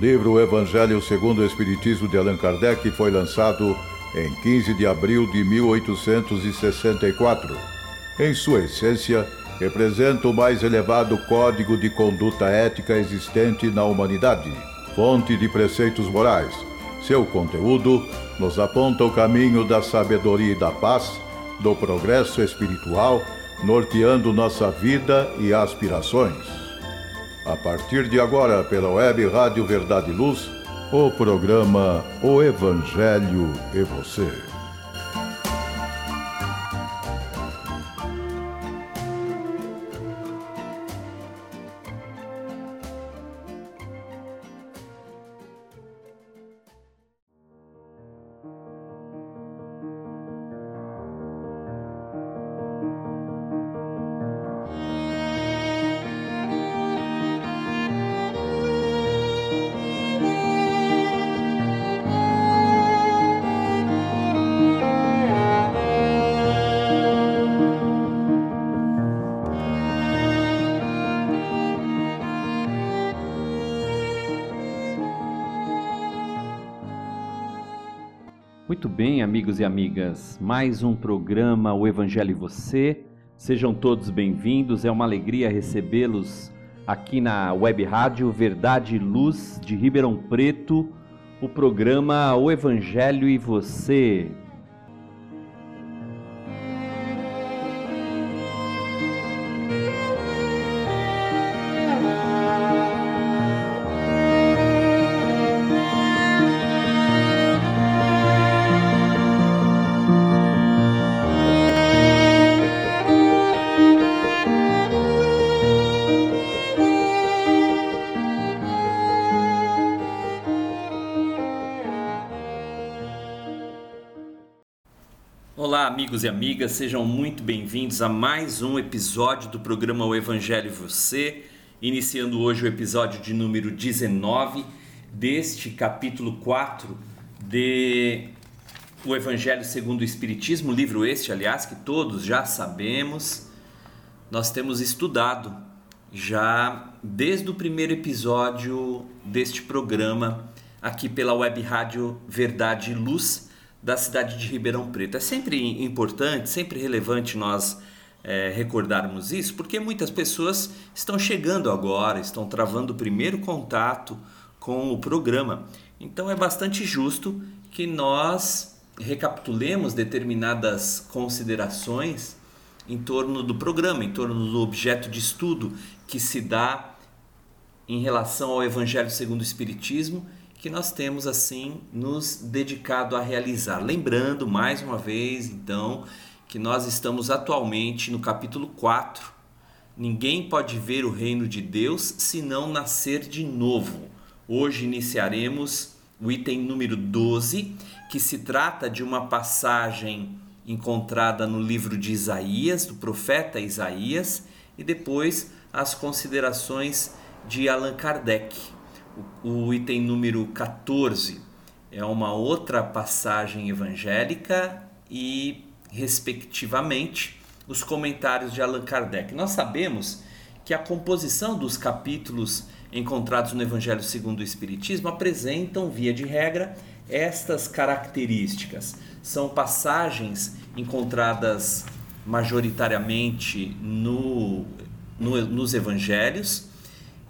livro Evangelho segundo o Espiritismo de Allan Kardec foi lançado em 15 de abril de 1864. Em sua essência, representa o mais elevado código de conduta ética existente na humanidade, fonte de preceitos morais. Seu conteúdo nos aponta o caminho da sabedoria e da paz, do progresso espiritual, norteando nossa vida e aspirações. A partir de agora, pela web Rádio Verdade e Luz, o programa O Evangelho e Você. Muito bem, amigos e amigas, mais um programa O Evangelho e Você. Sejam todos bem-vindos, é uma alegria recebê-los aqui na Web Rádio Verdade e Luz de Ribeirão Preto, o programa O Evangelho e Você. Amigos e amigas, sejam muito bem-vindos a mais um episódio do programa O Evangelho e Você, iniciando hoje o episódio de número 19 deste capítulo 4 de O Evangelho segundo o Espiritismo, livro este, aliás, que todos já sabemos. Nós temos estudado já desde o primeiro episódio deste programa aqui pela Web Rádio Verdade e Luz da cidade de Ribeirão Preto. É sempre importante, sempre relevante nós é, recordarmos isso, porque muitas pessoas estão chegando agora, estão travando o primeiro contato com o programa. Então é bastante justo que nós recapitulemos determinadas considerações em torno do programa, em torno do objeto de estudo que se dá em relação ao Evangelho segundo o Espiritismo que nós temos assim nos dedicado a realizar. Lembrando mais uma vez, então, que nós estamos atualmente no capítulo 4. Ninguém pode ver o reino de Deus se não nascer de novo. Hoje iniciaremos o item número 12, que se trata de uma passagem encontrada no livro de Isaías, do profeta Isaías, e depois as considerações de Allan Kardec. O, item número 14 é uma outra passagem evangélica e, respectivamente, os comentários de Allan Kardec. Nós sabemos que a composição dos capítulos encontrados no Evangelho segundo o Espiritismo apresentam, via de regra, estas características. São passagens encontradas majoritariamente no, no, nos Evangelhos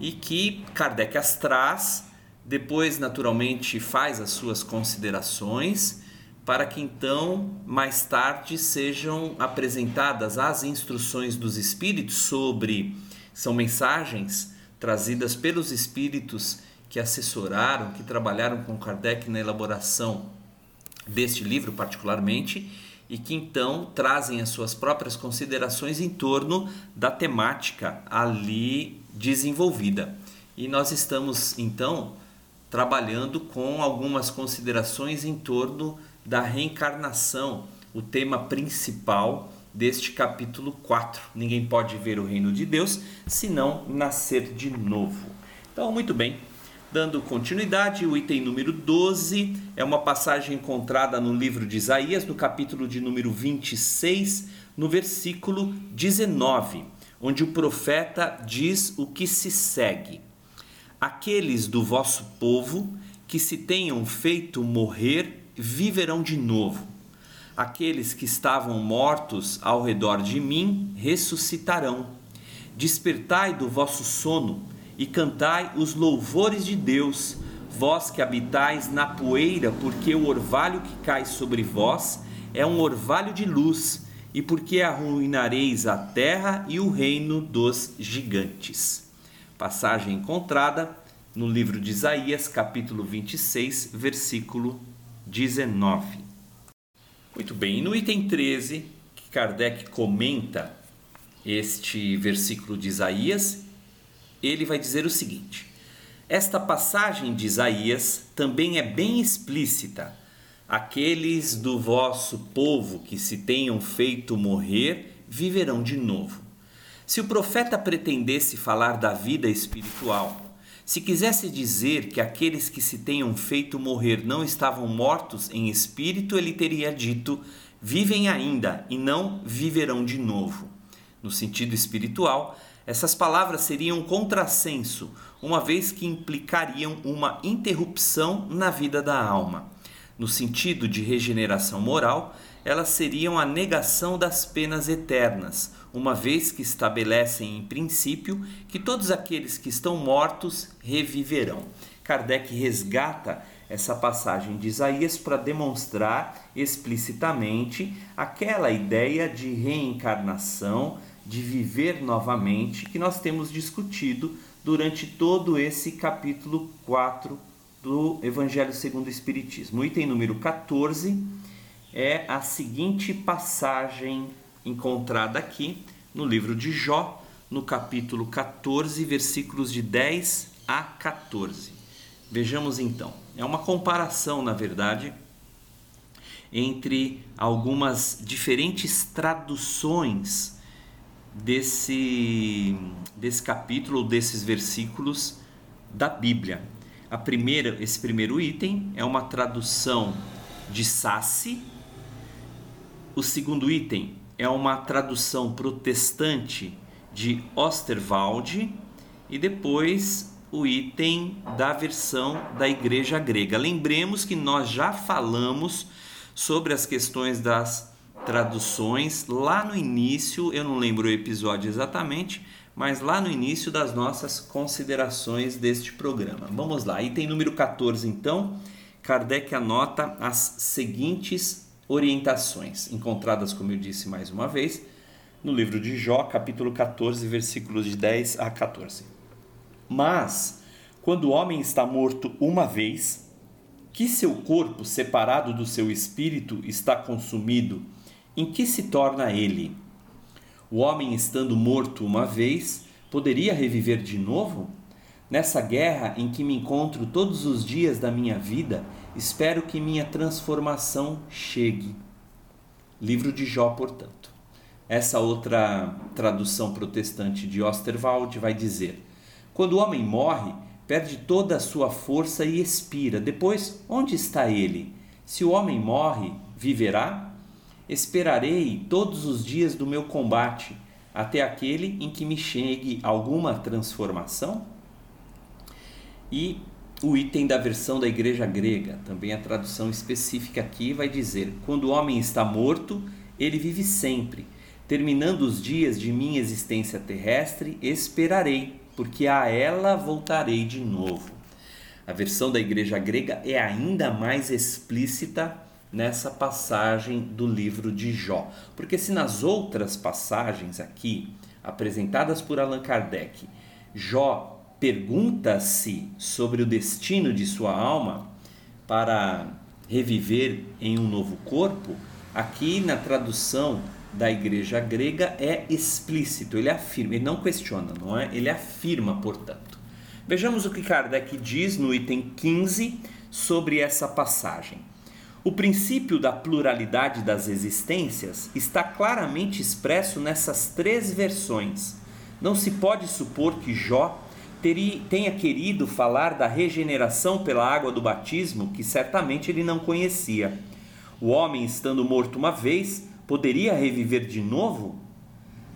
e que Kardec as traz, depois, naturalmente, faz as suas considerações, para que então, mais tarde, sejam apresentadas as instruções dos espíritos sobre. São mensagens trazidas pelos espíritos que assessoraram, que trabalharam com Kardec na elaboração deste livro, particularmente, e que então trazem as suas próprias considerações em torno da temática ali desenvolvida. E nós estamos então trabalhando com algumas considerações em torno da reencarnação, o tema principal deste capítulo 4. Ninguém pode ver o reino de Deus senão nascer de novo. Então, muito bem. Dando continuidade, o item número 12 é uma passagem encontrada no livro de Isaías, no capítulo de número 26, no versículo 19 onde o profeta diz o que se segue: Aqueles do vosso povo que se tenham feito morrer viverão de novo. Aqueles que estavam mortos ao redor de mim ressuscitarão. Despertai do vosso sono e cantai os louvores de Deus, vós que habitais na poeira, porque o orvalho que cai sobre vós é um orvalho de luz, e porque arruinareis a terra e o reino dos gigantes. Passagem encontrada no livro de Isaías, capítulo 26, versículo 19. Muito bem, no item 13, que Kardec comenta este versículo de Isaías, ele vai dizer o seguinte: Esta passagem de Isaías também é bem explícita Aqueles do vosso povo que se tenham feito morrer viverão de novo. Se o profeta pretendesse falar da vida espiritual, se quisesse dizer que aqueles que se tenham feito morrer não estavam mortos em espírito, ele teria dito: vivem ainda e não viverão de novo. No sentido espiritual, essas palavras seriam um contrassenso, uma vez que implicariam uma interrupção na vida da alma no sentido de regeneração moral, elas seriam a negação das penas eternas, uma vez que estabelecem em princípio que todos aqueles que estão mortos reviverão. Kardec resgata essa passagem de Isaías para demonstrar explicitamente aquela ideia de reencarnação, de viver novamente, que nós temos discutido durante todo esse capítulo 4 do Evangelho segundo o Espiritismo. O item número 14 é a seguinte passagem encontrada aqui no livro de Jó, no capítulo 14, versículos de 10 a 14. Vejamos então. É uma comparação, na verdade, entre algumas diferentes traduções desse, desse capítulo, desses versículos da Bíblia. A primeira, esse primeiro item é uma tradução de Sassi. O segundo item é uma tradução protestante de Osterwald e depois o item da versão da igreja grega. Lembremos que nós já falamos sobre as questões das traduções lá no início, eu não lembro o episódio exatamente, mas lá no início das nossas considerações deste programa. Vamos lá, item número 14 então, Kardec anota as seguintes orientações, encontradas, como eu disse mais uma vez, no livro de Jó, capítulo 14, versículos de 10 a 14. Mas, quando o homem está morto uma vez, que seu corpo, separado do seu espírito, está consumido, em que se torna ele? O homem, estando morto uma vez, poderia reviver de novo? Nessa guerra em que me encontro todos os dias da minha vida, espero que minha transformação chegue. Livro de Jó, portanto. Essa outra tradução protestante de Osterwald vai dizer: Quando o homem morre, perde toda a sua força e expira. Depois, onde está ele? Se o homem morre, viverá? Esperarei todos os dias do meu combate, até aquele em que me chegue alguma transformação? E o item da versão da igreja grega, também a tradução específica aqui, vai dizer: Quando o homem está morto, ele vive sempre. Terminando os dias de minha existência terrestre, esperarei, porque a ela voltarei de novo. A versão da igreja grega é ainda mais explícita nessa passagem do livro de Jó. Porque se nas outras passagens aqui, apresentadas por Allan Kardec, Jó pergunta-se sobre o destino de sua alma para reviver em um novo corpo, aqui na tradução da igreja grega é explícito, ele afirma, ele não questiona, não é? Ele afirma, portanto. Vejamos o que Kardec diz no item 15 sobre essa passagem. O princípio da pluralidade das existências está claramente expresso nessas três versões. Não se pode supor que Jó teria, tenha querido falar da regeneração pela água do batismo, que certamente ele não conhecia. O homem, estando morto uma vez, poderia reviver de novo?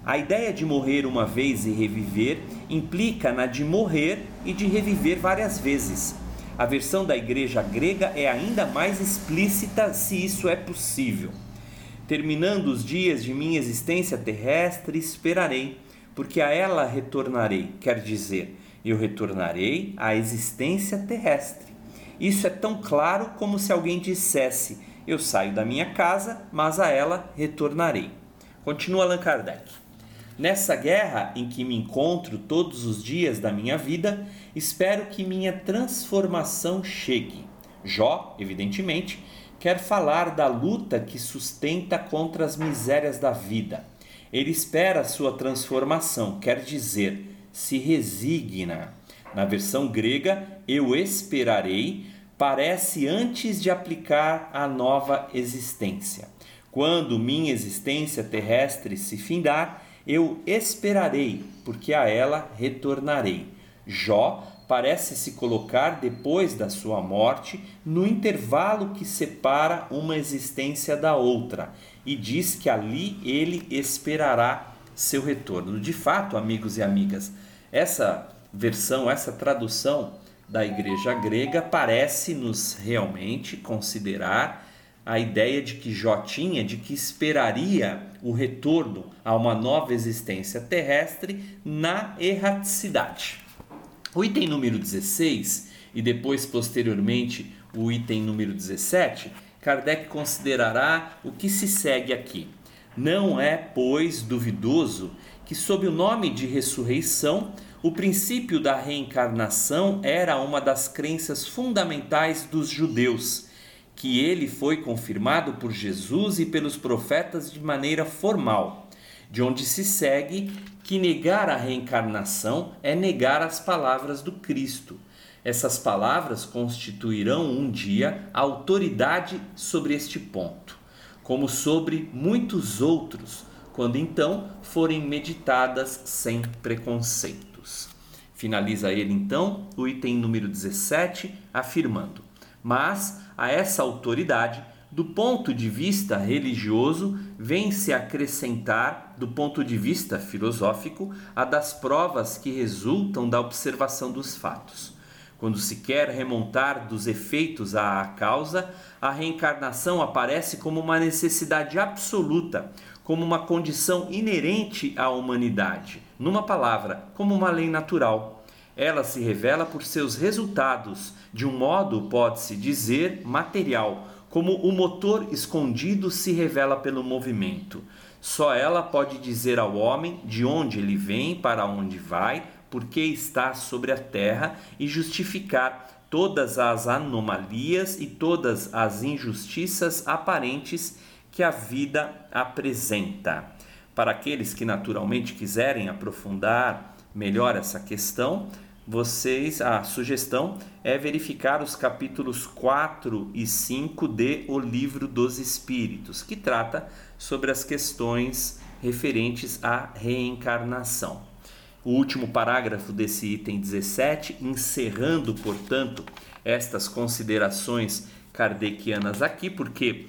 A ideia de morrer uma vez e reviver implica na de morrer e de reviver várias vezes. A versão da igreja grega é ainda mais explícita se isso é possível. Terminando os dias de minha existência terrestre, esperarei, porque a ela retornarei, quer dizer, eu retornarei à existência terrestre. Isso é tão claro como se alguém dissesse: Eu saio da minha casa, mas a ela retornarei. Continua Allan Kardec. Nessa guerra em que me encontro todos os dias da minha vida, espero que minha transformação chegue. Jó, evidentemente, quer falar da luta que sustenta contra as misérias da vida. Ele espera sua transformação, quer dizer, se resigna. Na versão grega, eu esperarei, parece antes de aplicar a nova existência. Quando minha existência terrestre se findar, eu esperarei, porque a ela retornarei. Jó parece se colocar depois da sua morte no intervalo que separa uma existência da outra e diz que ali ele esperará seu retorno. De fato, amigos e amigas, essa versão, essa tradução da igreja grega parece-nos realmente considerar a ideia de que Jó tinha de que esperaria o retorno a uma nova existência terrestre na erraticidade. O item número 16 e depois posteriormente o item número 17, Kardec considerará o que se segue aqui. Não é, pois, duvidoso que, sob o nome de ressurreição, o princípio da reencarnação era uma das crenças fundamentais dos judeus que ele foi confirmado por Jesus e pelos profetas de maneira formal, de onde se segue que negar a reencarnação é negar as palavras do Cristo. Essas palavras constituirão um dia a autoridade sobre este ponto, como sobre muitos outros, quando então forem meditadas sem preconceitos. Finaliza ele então o item número 17, afirmando: Mas a essa autoridade, do ponto de vista religioso, vem-se acrescentar, do ponto de vista filosófico, a das provas que resultam da observação dos fatos. Quando se quer remontar dos efeitos à causa, a reencarnação aparece como uma necessidade absoluta, como uma condição inerente à humanidade, numa palavra, como uma lei natural ela se revela por seus resultados, de um modo, pode-se dizer, material, como o motor escondido se revela pelo movimento. Só ela pode dizer ao homem de onde ele vem, para onde vai, por que está sobre a terra e justificar todas as anomalias e todas as injustiças aparentes que a vida apresenta. Para aqueles que naturalmente quiserem aprofundar melhor essa questão, vocês, a sugestão é verificar os capítulos 4 e 5 de O Livro dos Espíritos, que trata sobre as questões referentes à reencarnação. O último parágrafo desse item 17, encerrando, portanto, estas considerações kardecianas aqui, porque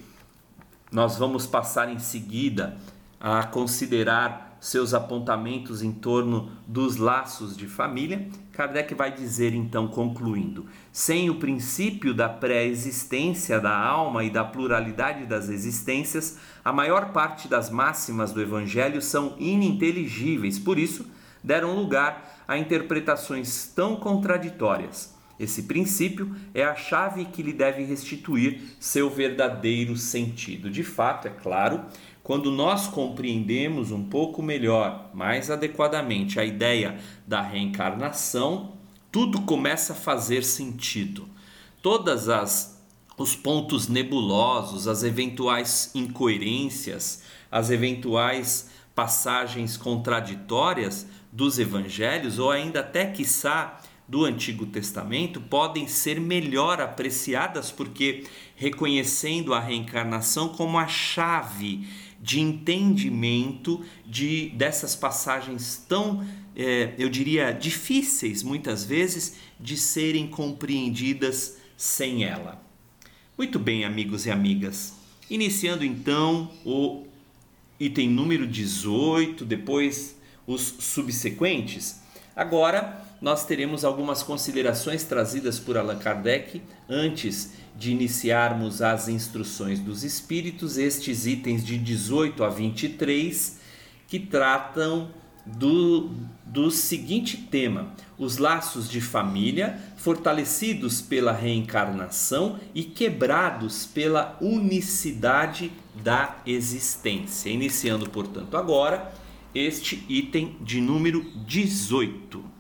nós vamos passar em seguida a considerar seus apontamentos em torno dos laços de família, Kardec vai dizer então, concluindo: sem o princípio da pré-existência da alma e da pluralidade das existências, a maior parte das máximas do Evangelho são ininteligíveis, por isso, deram lugar a interpretações tão contraditórias. Esse princípio é a chave que lhe deve restituir seu verdadeiro sentido. De fato, é claro, quando nós compreendemos um pouco melhor, mais adequadamente, a ideia da reencarnação, tudo começa a fazer sentido. Todas as os pontos nebulosos, as eventuais incoerências, as eventuais passagens contraditórias dos evangelhos ou ainda até quiçá do Antigo Testamento podem ser melhor apreciadas porque reconhecendo a reencarnação como a chave de entendimento de dessas passagens tão, é, eu diria, difíceis muitas vezes de serem compreendidas sem ela. Muito bem, amigos e amigas. Iniciando então o item número 18, depois os subsequentes. Agora nós teremos algumas considerações trazidas por Allan Kardec antes de iniciarmos as instruções dos espíritos, estes itens de 18 a 23 que tratam do, do seguinte tema: os laços de família fortalecidos pela reencarnação e quebrados pela unicidade da existência. Iniciando, portanto, agora este item de número 18.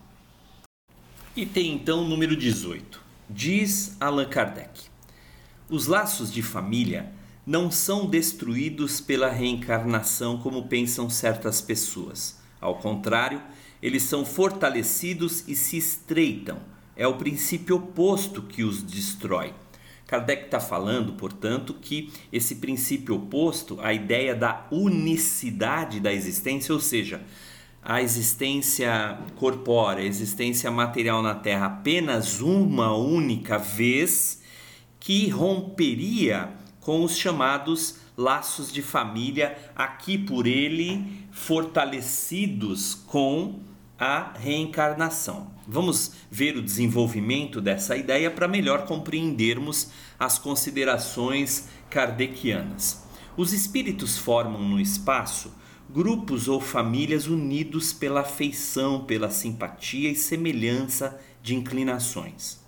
Item então número 18. Diz Allan Kardec: Os laços de família não são destruídos pela reencarnação como pensam certas pessoas ao contrário, eles são fortalecidos e se estreitam. É o princípio oposto que os destrói. Kardec está falando, portanto, que esse princípio oposto, a ideia da unicidade da existência, ou seja, a existência corpórea, a existência material na Terra apenas uma única vez, que romperia com os chamados laços de família, aqui por ele fortalecidos com a reencarnação. Vamos ver o desenvolvimento dessa ideia para melhor compreendermos as considerações kardecianas. Os espíritos formam no espaço grupos ou famílias unidos pela afeição, pela simpatia e semelhança de inclinações.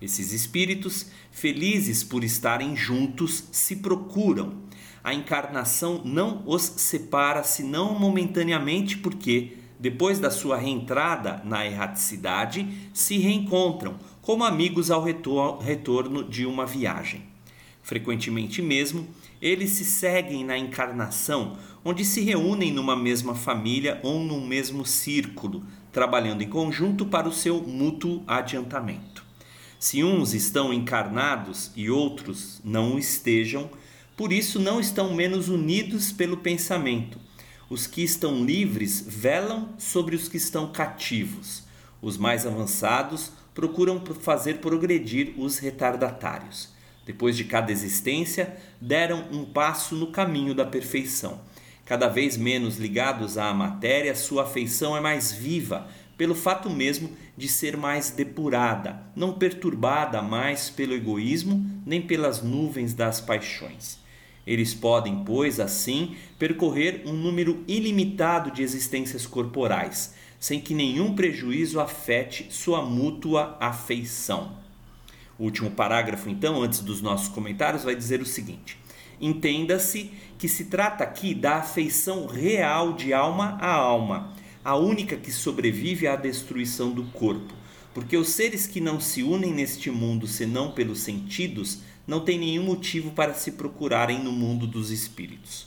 Esses espíritos, felizes por estarem juntos, se procuram a encarnação não os separa senão momentaneamente, porque, depois da sua reentrada na erraticidade, se reencontram como amigos ao retorno de uma viagem. Frequentemente mesmo, eles se seguem na encarnação, onde se reúnem numa mesma família ou num mesmo círculo, trabalhando em conjunto para o seu mútuo adiantamento. Se uns estão encarnados e outros não estejam, por isso não estão menos unidos pelo pensamento. Os que estão livres velam sobre os que estão cativos. Os mais avançados procuram fazer progredir os retardatários. Depois de cada existência, deram um passo no caminho da perfeição. Cada vez menos ligados à matéria, sua afeição é mais viva, pelo fato mesmo de ser mais depurada, não perturbada mais pelo egoísmo nem pelas nuvens das paixões. Eles podem, pois, assim, percorrer um número ilimitado de existências corporais, sem que nenhum prejuízo afete sua mútua afeição. O último parágrafo, então, antes dos nossos comentários, vai dizer o seguinte: Entenda-se que se trata aqui da afeição real de alma a alma, a única que sobrevive à destruição do corpo, porque os seres que não se unem neste mundo senão pelos sentidos não tem nenhum motivo para se procurarem no mundo dos espíritos.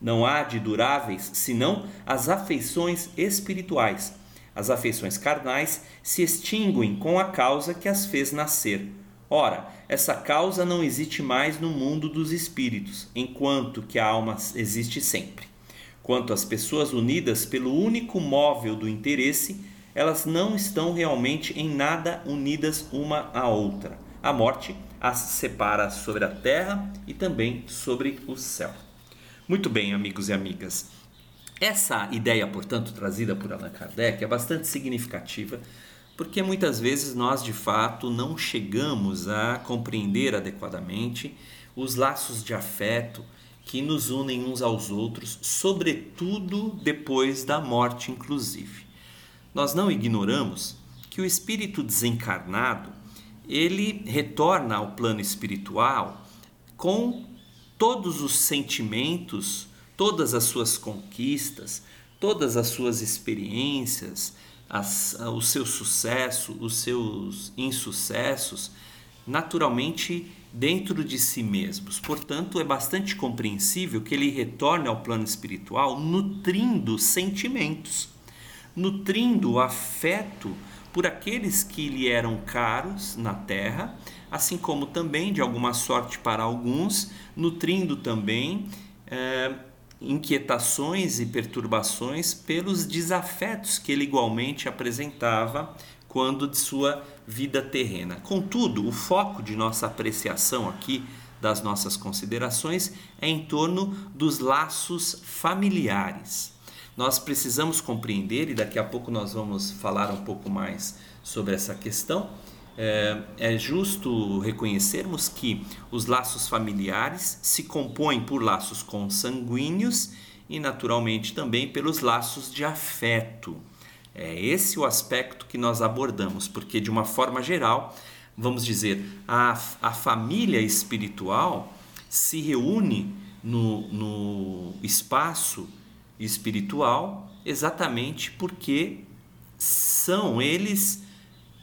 Não há de duráveis senão as afeições espirituais. As afeições carnais se extinguem com a causa que as fez nascer. Ora, essa causa não existe mais no mundo dos espíritos, enquanto que a alma existe sempre. Quanto às pessoas unidas pelo único móvel do interesse, elas não estão realmente em nada unidas uma à outra. A morte as separa sobre a terra e também sobre o céu. Muito bem, amigos e amigas. Essa ideia, portanto, trazida por Allan Kardec é bastante significativa, porque muitas vezes nós de fato não chegamos a compreender adequadamente os laços de afeto que nos unem uns aos outros, sobretudo depois da morte, inclusive. Nós não ignoramos que o espírito desencarnado ele retorna ao plano espiritual com todos os sentimentos, todas as suas conquistas, todas as suas experiências, as, o seu sucesso, os seus insucessos, naturalmente dentro de si mesmos. Portanto, é bastante compreensível que ele retorne ao plano espiritual nutrindo sentimentos, nutrindo afeto por aqueles que lhe eram caros na terra, assim como também, de alguma sorte para alguns, nutrindo também é, inquietações e perturbações pelos desafetos que ele igualmente apresentava quando de sua vida terrena. Contudo, o foco de nossa apreciação aqui das nossas considerações é em torno dos laços familiares. Nós precisamos compreender, e daqui a pouco nós vamos falar um pouco mais sobre essa questão, é, justo reconhecermos que os laços familiares se compõem por laços consanguíneos e, naturalmente, também pelos laços de afeto. É esse o aspecto que nós abordamos, porque, de uma forma geral, vamos dizer, a, a família espiritual se reúne no, no espaço espiritual exatamente porque são eles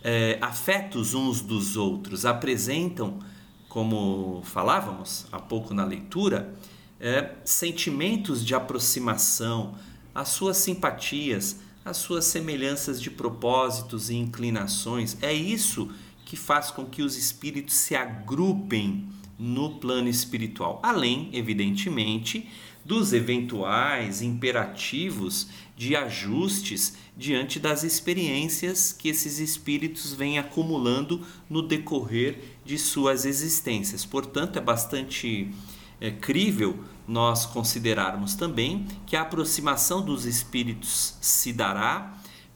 é, afetos uns dos outros, apresentam, como falávamos há pouco na leitura, é, sentimentos de aproximação, as suas simpatias, as suas semelhanças de propósitos e inclinações. É isso que faz com que os espíritos se agrupem no plano espiritual, além, evidentemente, dos eventuais imperativos de ajustes diante das experiências que esses espíritos vêm acumulando no decorrer de suas existências. Portanto, é bastante é, crível nós considerarmos também que a aproximação dos espíritos se dará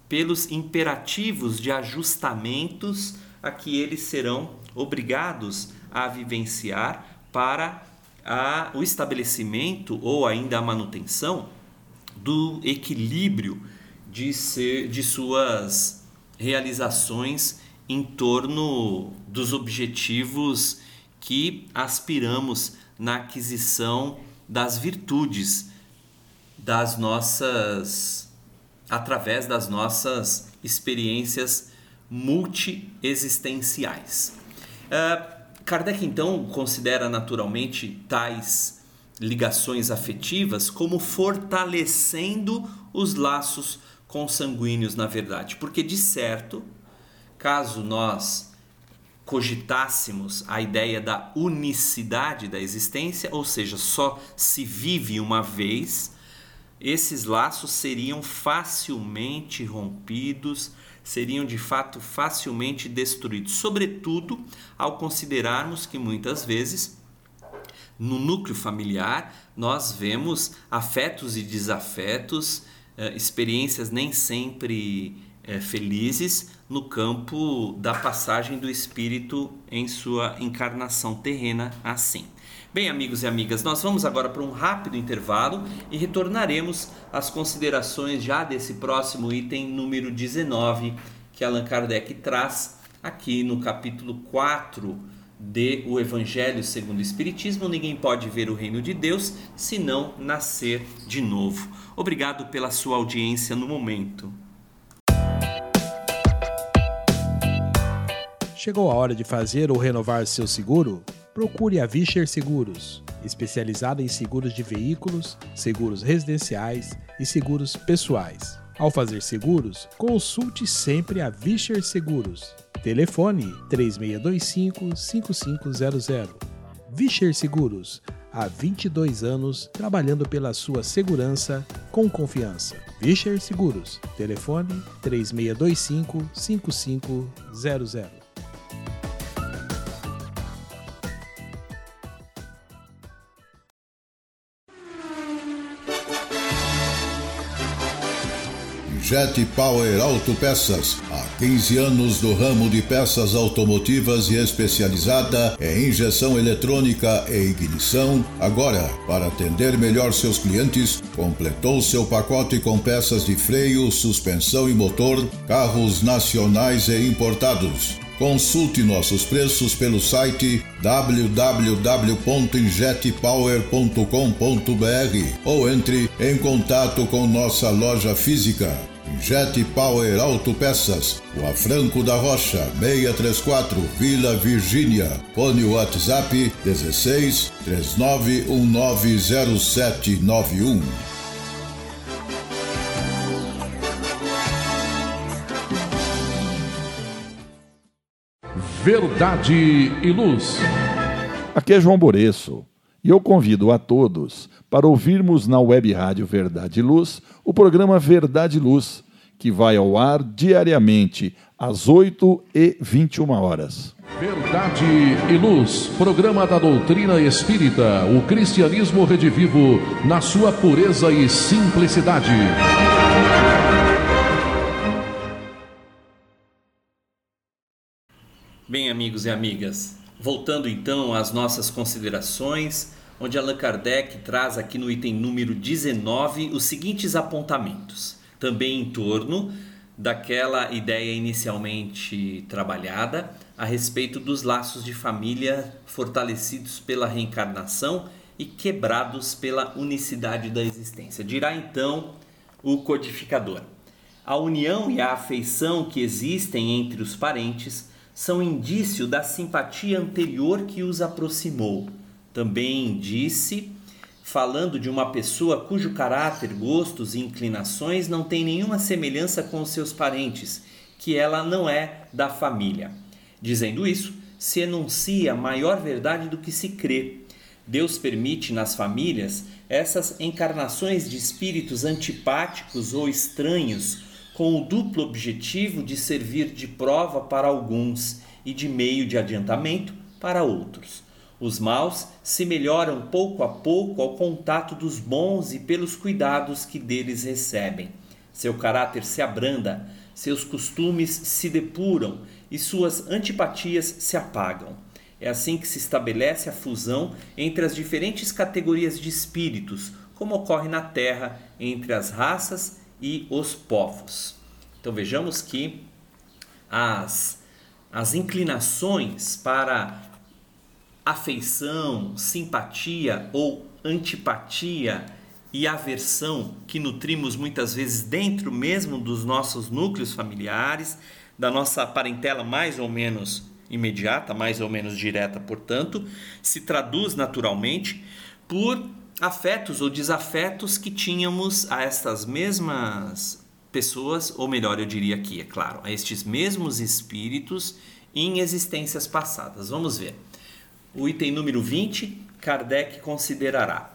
pelos imperativos de ajustamentos a que eles serão obrigados a vivenciar para a, o estabelecimento ou ainda a manutenção do equilíbrio de, ser, de suas realizações em torno dos objetivos que aspiramos na aquisição das virtudes das nossas através das nossas experiências multiexistenciais. Uh, Kardec então considera naturalmente tais ligações afetivas como fortalecendo os laços consanguíneos na verdade, porque de certo, caso nós cogitássemos a ideia da unicidade da existência, ou seja, só se vive uma vez, esses laços seriam facilmente rompidos, seriam de fato facilmente destruídos, sobretudo ao considerarmos que muitas vezes no núcleo familiar nós vemos afetos e desafetos, eh, experiências nem sempre eh, felizes no campo da passagem do espírito em sua encarnação terrena assim. Bem, amigos e amigas, nós vamos agora para um rápido intervalo e retornaremos às considerações já desse próximo item número 19 que Allan Kardec traz aqui no capítulo 4 de O Evangelho segundo o Espiritismo. Ninguém pode ver o reino de Deus se não nascer de novo. Obrigado pela sua audiência no momento. Chegou a hora de fazer ou renovar seu seguro? procure a Vischer Seguros, especializada em seguros de veículos, seguros residenciais e seguros pessoais. Ao fazer seguros, consulte sempre a Vischer Seguros. Telefone 3625-5500. Vischer Seguros, há 22 anos trabalhando pela sua segurança com confiança. Vischer Seguros. Telefone 3625-5500. Jet Power Autopeças. Há 15 anos no ramo de peças automotivas e especializada em injeção eletrônica e ignição. Agora, para atender melhor seus clientes, completou seu pacote com peças de freio, suspensão e motor, carros nacionais e importados. Consulte nossos preços pelo site www.injetpower.com.br ou entre em contato com nossa loja física. Jet Power Autopeças, Rua Franco da Rocha, 634, Vila Virgínia. Fone WhatsApp 16 39190791. Verdade e Luz. Aqui é João Boreço e eu convido a todos para ouvirmos na Web Rádio Verdade e Luz o programa Verdade e Luz que vai ao ar diariamente às 8 e 21 horas. Verdade e Luz, programa da doutrina espírita, o cristianismo redivivo na sua pureza e simplicidade. Bem, amigos e amigas, voltando então às nossas considerações, onde Allan Kardec traz aqui no item número 19 os seguintes apontamentos, também em torno daquela ideia inicialmente trabalhada a respeito dos laços de família fortalecidos pela reencarnação e quebrados pela unicidade da existência. Dirá então o codificador: a união e a afeição que existem entre os parentes são indício da simpatia anterior que os aproximou. Também disse, falando de uma pessoa cujo caráter, gostos e inclinações não têm nenhuma semelhança com os seus parentes, que ela não é da família. Dizendo isso, se enuncia maior verdade do que se crê. Deus permite nas famílias essas encarnações de espíritos antipáticos ou estranhos com o duplo objetivo de servir de prova para alguns e de meio de adiantamento para outros. Os maus se melhoram pouco a pouco ao contato dos bons e pelos cuidados que deles recebem. Seu caráter se abranda, seus costumes se depuram e suas antipatias se apagam. É assim que se estabelece a fusão entre as diferentes categorias de espíritos, como ocorre na Terra entre as raças e os povos. Então vejamos que as, as inclinações para afeição, simpatia ou antipatia e aversão que nutrimos muitas vezes dentro mesmo dos nossos núcleos familiares, da nossa parentela mais ou menos imediata, mais ou menos direta, portanto, se traduz naturalmente por afetos ou desafetos que tínhamos a estas mesmas pessoas, ou melhor, eu diria aqui, é claro, a estes mesmos espíritos em existências passadas. Vamos ver. O item número 20, Kardec considerará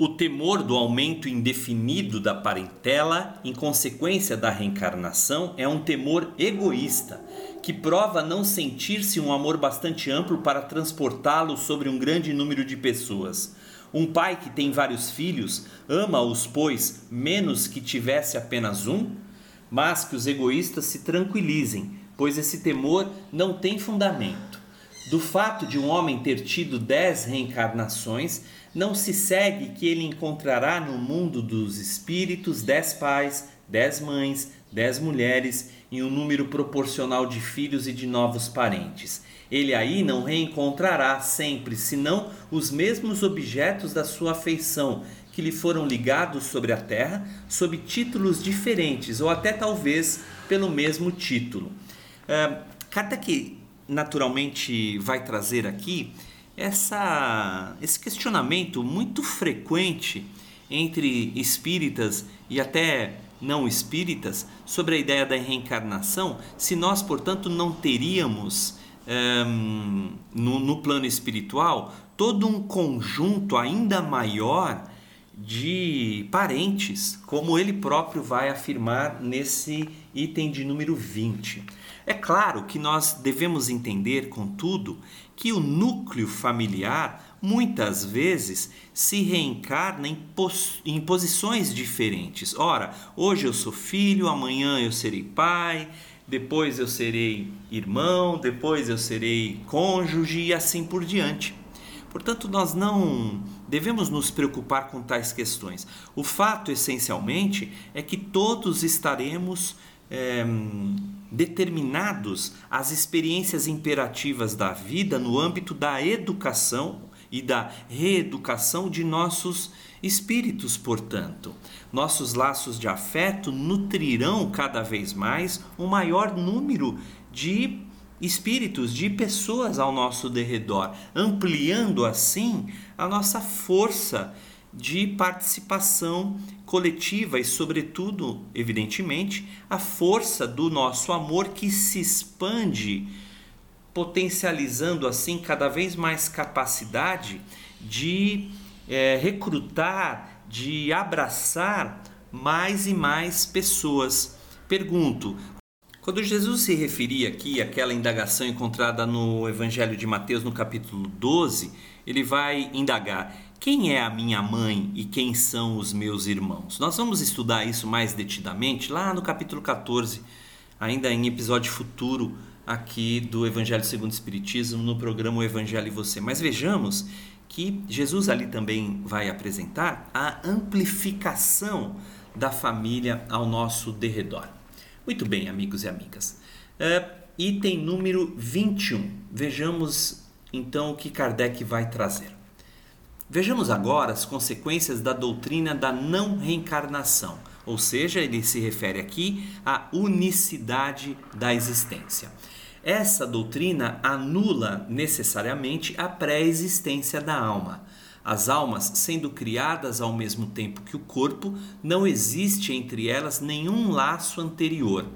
o temor do aumento indefinido da parentela em consequência da reencarnação é um temor egoísta, que prova não sentir-se um amor bastante amplo para transportá-lo sobre um grande número de pessoas. Um pai que tem vários filhos ama-os, pois, menos que tivesse apenas um? Mas que os egoístas se tranquilizem, pois esse temor não tem fundamento. Do fato de um homem ter tido dez reencarnações, não se segue que ele encontrará no mundo dos espíritos dez pais, dez mães, dez mulheres e um número proporcional de filhos e de novos parentes ele aí não reencontrará sempre, senão os mesmos objetos da sua afeição, que lhe foram ligados sobre a terra, sob títulos diferentes, ou até talvez pelo mesmo título. Uh, Kardec naturalmente vai trazer aqui essa, esse questionamento muito frequente entre espíritas e até não espíritas sobre a ideia da reencarnação, se nós, portanto, não teríamos um, no, no plano espiritual todo um conjunto ainda maior de parentes, como ele próprio vai afirmar nesse item de número 20. É claro que nós devemos entender, contudo, que o núcleo familiar muitas vezes se reencarna em, pos em posições diferentes. Ora, hoje eu sou filho, amanhã eu serei pai, depois eu serei irmão, depois eu serei cônjuge e assim por diante. Portanto, nós não devemos nos preocupar com tais questões. O fato, essencialmente, é que todos estaremos é, determinados às experiências imperativas da vida no âmbito da educação e da reeducação de nossos espíritos, portanto. Nossos laços de afeto nutrirão cada vez mais um maior número de espíritos, de pessoas ao nosso derredor, ampliando assim a nossa força de participação coletiva e, sobretudo, evidentemente, a força do nosso amor que se expande potencializando assim cada vez mais capacidade de é, recrutar, de abraçar mais e mais pessoas. Pergunto, quando Jesus se referia aqui àquela indagação encontrada no Evangelho de Mateus, no capítulo 12, ele vai indagar: quem é a minha mãe e quem são os meus irmãos? Nós vamos estudar isso mais detidamente lá no capítulo 14, ainda em episódio futuro aqui do Evangelho segundo o Espiritismo, no programa O Evangelho e Você. Mas vejamos que Jesus ali também vai apresentar a amplificação da família ao nosso derredor. Muito bem, amigos e amigas. Uh, item número 21. Vejamos então o que Kardec vai trazer. Vejamos agora as consequências da doutrina da não reencarnação, ou seja, ele se refere aqui à unicidade da existência. Essa doutrina anula necessariamente a pré-existência da alma. As almas, sendo criadas ao mesmo tempo que o corpo, não existe entre elas nenhum laço anterior.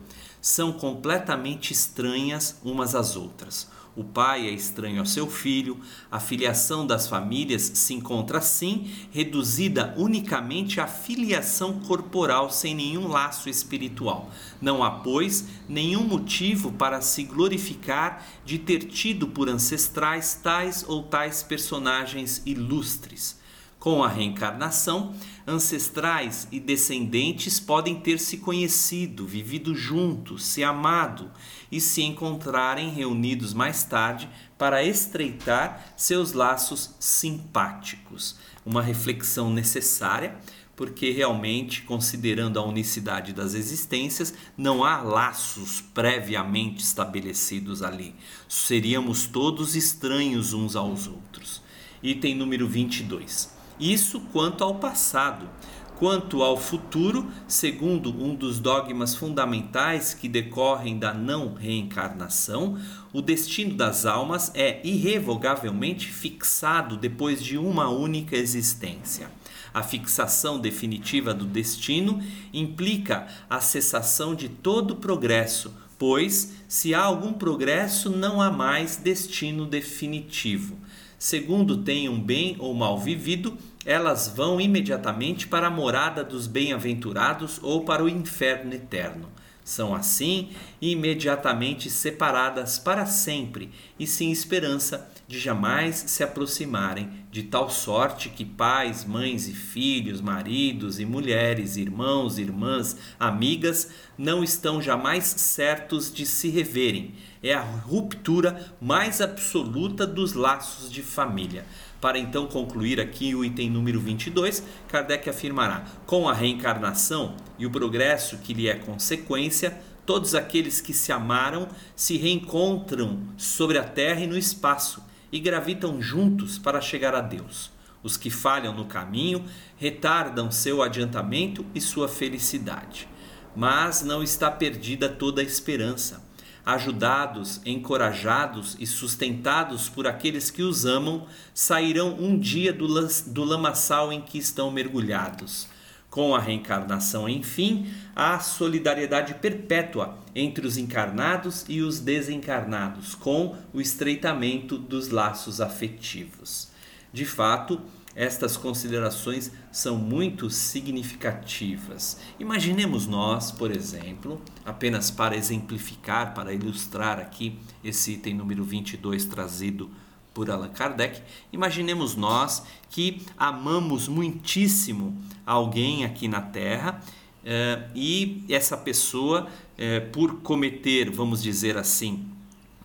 São completamente estranhas umas às outras o pai é estranho ao seu filho, a filiação das famílias se encontra assim reduzida unicamente à filiação corporal sem nenhum laço espiritual. Não há, pois, nenhum motivo para se glorificar de ter tido por ancestrais tais ou tais personagens ilustres. Com a reencarnação, ancestrais e descendentes podem ter se conhecido, vivido juntos, se amado e se encontrarem reunidos mais tarde para estreitar seus laços simpáticos. Uma reflexão necessária, porque realmente, considerando a unicidade das existências, não há laços previamente estabelecidos ali. Seríamos todos estranhos uns aos outros. Item número 22. Isso quanto ao passado. Quanto ao futuro, segundo um dos dogmas fundamentais que decorrem da não reencarnação, o destino das almas é irrevogavelmente fixado depois de uma única existência. A fixação definitiva do destino implica a cessação de todo progresso, pois, se há algum progresso, não há mais destino definitivo segundo tenham bem ou mal vivido, elas vão imediatamente para a morada dos bem-aventurados ou para o inferno eterno. São assim imediatamente separadas para sempre e sem esperança de jamais se aproximarem, de tal sorte que pais, mães e filhos, maridos e mulheres, irmãos, irmãs, amigas não estão jamais certos de se reverem. É a ruptura mais absoluta dos laços de família. Para então concluir aqui o item número 22, Kardec afirmará: com a reencarnação e o progresso que lhe é consequência, todos aqueles que se amaram se reencontram sobre a terra e no espaço e gravitam juntos para chegar a Deus. Os que falham no caminho retardam seu adiantamento e sua felicidade. Mas não está perdida toda a esperança ajudados, encorajados e sustentados por aqueles que os amam, sairão um dia do, do lamaçal em que estão mergulhados. Com a reencarnação, enfim, há solidariedade perpétua entre os encarnados e os desencarnados, com o estreitamento dos laços afetivos. De fato, estas considerações são muito significativas. Imaginemos nós, por exemplo, apenas para exemplificar, para ilustrar aqui esse item número 22 trazido por Allan Kardec, imaginemos nós que amamos muitíssimo alguém aqui na Terra eh, e essa pessoa, eh, por cometer, vamos dizer assim,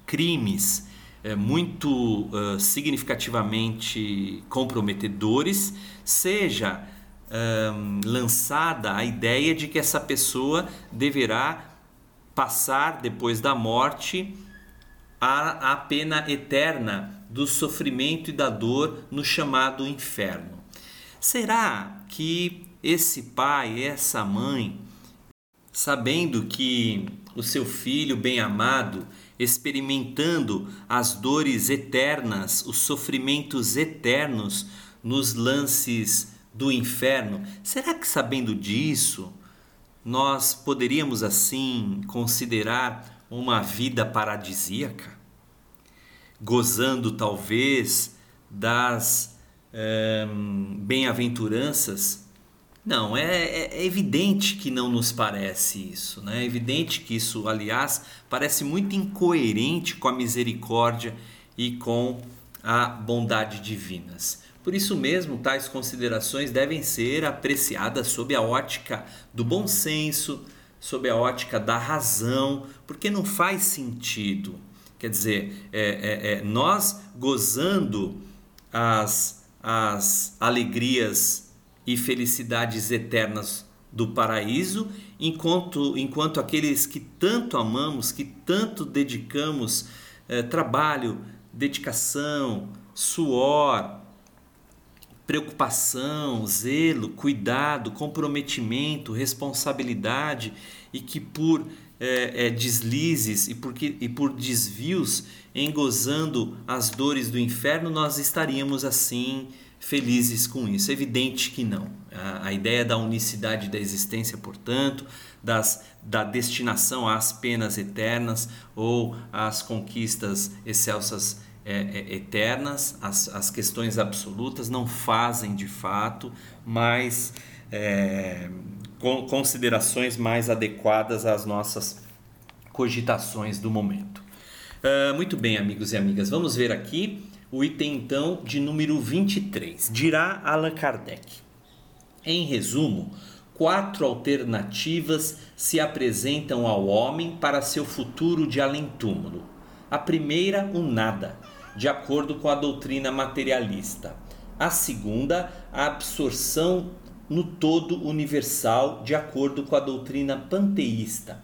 crimes é, muito uh, significativamente comprometedores, seja lançada a ideia de que essa pessoa deverá passar depois da morte a, a pena eterna do sofrimento e da dor no chamado inferno. Será que esse pai, essa mãe, sabendo que o seu filho bem amado experimentando as dores eternas, os sofrimentos eternos nos lances do inferno. Será que sabendo disso, nós poderíamos assim considerar uma vida paradisíaca? Gozando talvez das hum, bem-aventuranças? Não, é, é, é, evidente que não nos parece isso, né? É evidente que isso, aliás, parece muito incoerente com a misericórdia e com a bondade divinas. Por isso mesmo, tais considerações devem ser apreciadas sob a ótica do bom senso, sob a ótica da razão, porque não faz sentido. Quer dizer, é, é, é, nós gozando as, as alegrias e felicidades eternas do paraíso, enquanto, enquanto aqueles que tanto amamos, que tanto dedicamos é, trabalho, dedicação, suor, preocupação, zelo, cuidado, comprometimento, responsabilidade e que por é, é, deslizes e por, e por desvios, engozando as dores do inferno, nós estaríamos assim felizes com isso. É evidente que não. A, a ideia da unicidade da existência, portanto, das, da destinação às penas eternas ou às conquistas excelsas é, é, eternas, as, as questões absolutas não fazem de fato, mas é, considerações mais adequadas às nossas cogitações do momento. Uh, muito bem, amigos e amigas, vamos ver aqui o item então de número 23. Dirá Allan Kardec. Em resumo, quatro alternativas se apresentam ao homem para seu futuro de além-túmulo. A primeira, o nada de acordo com a doutrina materialista. A segunda, a absorção no todo universal, de acordo com a doutrina panteísta.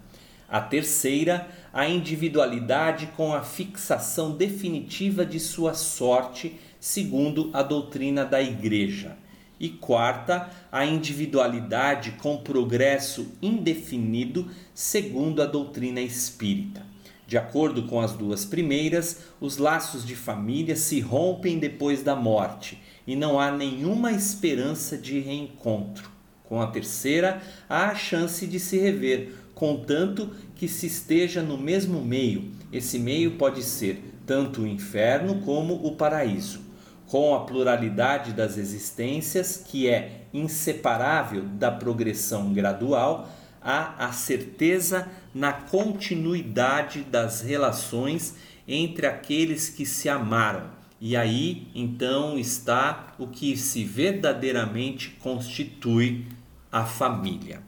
A terceira, a individualidade com a fixação definitiva de sua sorte, segundo a doutrina da Igreja. E quarta, a individualidade com progresso indefinido, segundo a doutrina espírita. De acordo com as duas primeiras, os laços de família se rompem depois da morte e não há nenhuma esperança de reencontro. Com a terceira, há a chance de se rever, contanto que se esteja no mesmo meio. Esse meio pode ser tanto o inferno como o paraíso. Com a pluralidade das existências, que é inseparável da progressão gradual, há a certeza na continuidade das relações entre aqueles que se amaram. E aí então está o que se verdadeiramente constitui a família.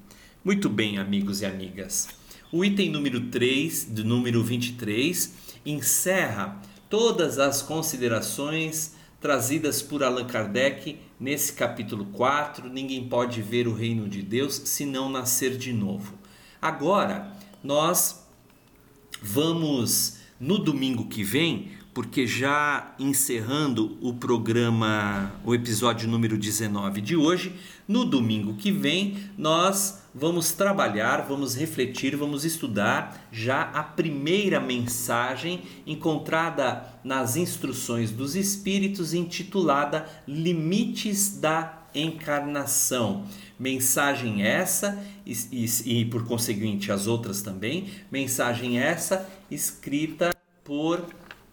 Muito bem, amigos e amigas. O item número 3, do número 23, encerra todas as considerações trazidas por Allan Kardec nesse capítulo 4. Ninguém pode ver o reino de Deus se não nascer de novo. Agora, nós vamos no domingo que vem, porque já encerrando o programa, o episódio número 19 de hoje, no domingo que vem nós vamos trabalhar, vamos refletir, vamos estudar já a primeira mensagem encontrada nas instruções dos Espíritos, intitulada Limites da Encarnação. Mensagem essa, e, e, e por conseguinte as outras também, mensagem essa escrita por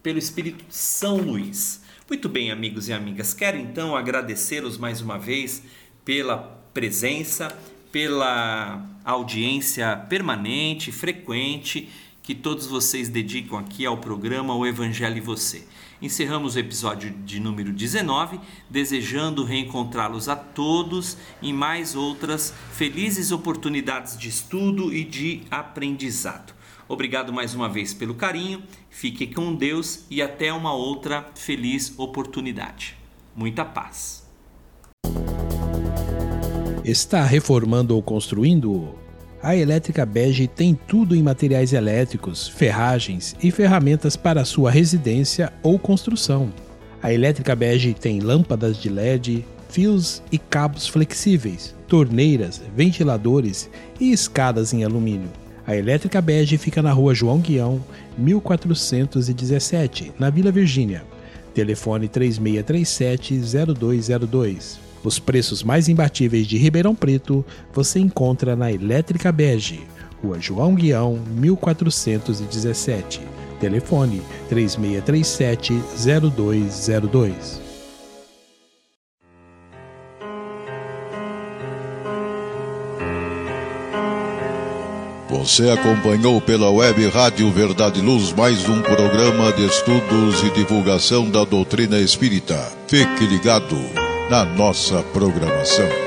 pelo Espírito São Luís. Muito bem, amigos e amigas, quero então agradecê-los mais uma vez pela presença, pela audiência permanente, frequente que todos vocês dedicam aqui ao programa O Evangelho e Você. Encerramos o episódio de número 19, desejando reencontrá-los a todos em mais outras felizes oportunidades de estudo e de aprendizado. Obrigado mais uma vez pelo carinho, fique com Deus e até uma outra feliz oportunidade. Muita paz. Está reformando ou construindo? A Elétrica Bege tem tudo em materiais elétricos, ferragens e ferramentas para sua residência ou construção. A Elétrica Bege tem lâmpadas de LED, fios e cabos flexíveis, torneiras, ventiladores e escadas em alumínio. A Elétrica Bege fica na rua João Guião, 1417, na Vila Virgínia. Telefone 3637-0202. Os preços mais imbatíveis de Ribeirão Preto você encontra na Elétrica Bege, Rua João Guião, 1417. Telefone 3637-0202. Você acompanhou pela web Rádio Verdade Luz mais um programa de estudos e divulgação da doutrina espírita. Fique ligado na nossa programação.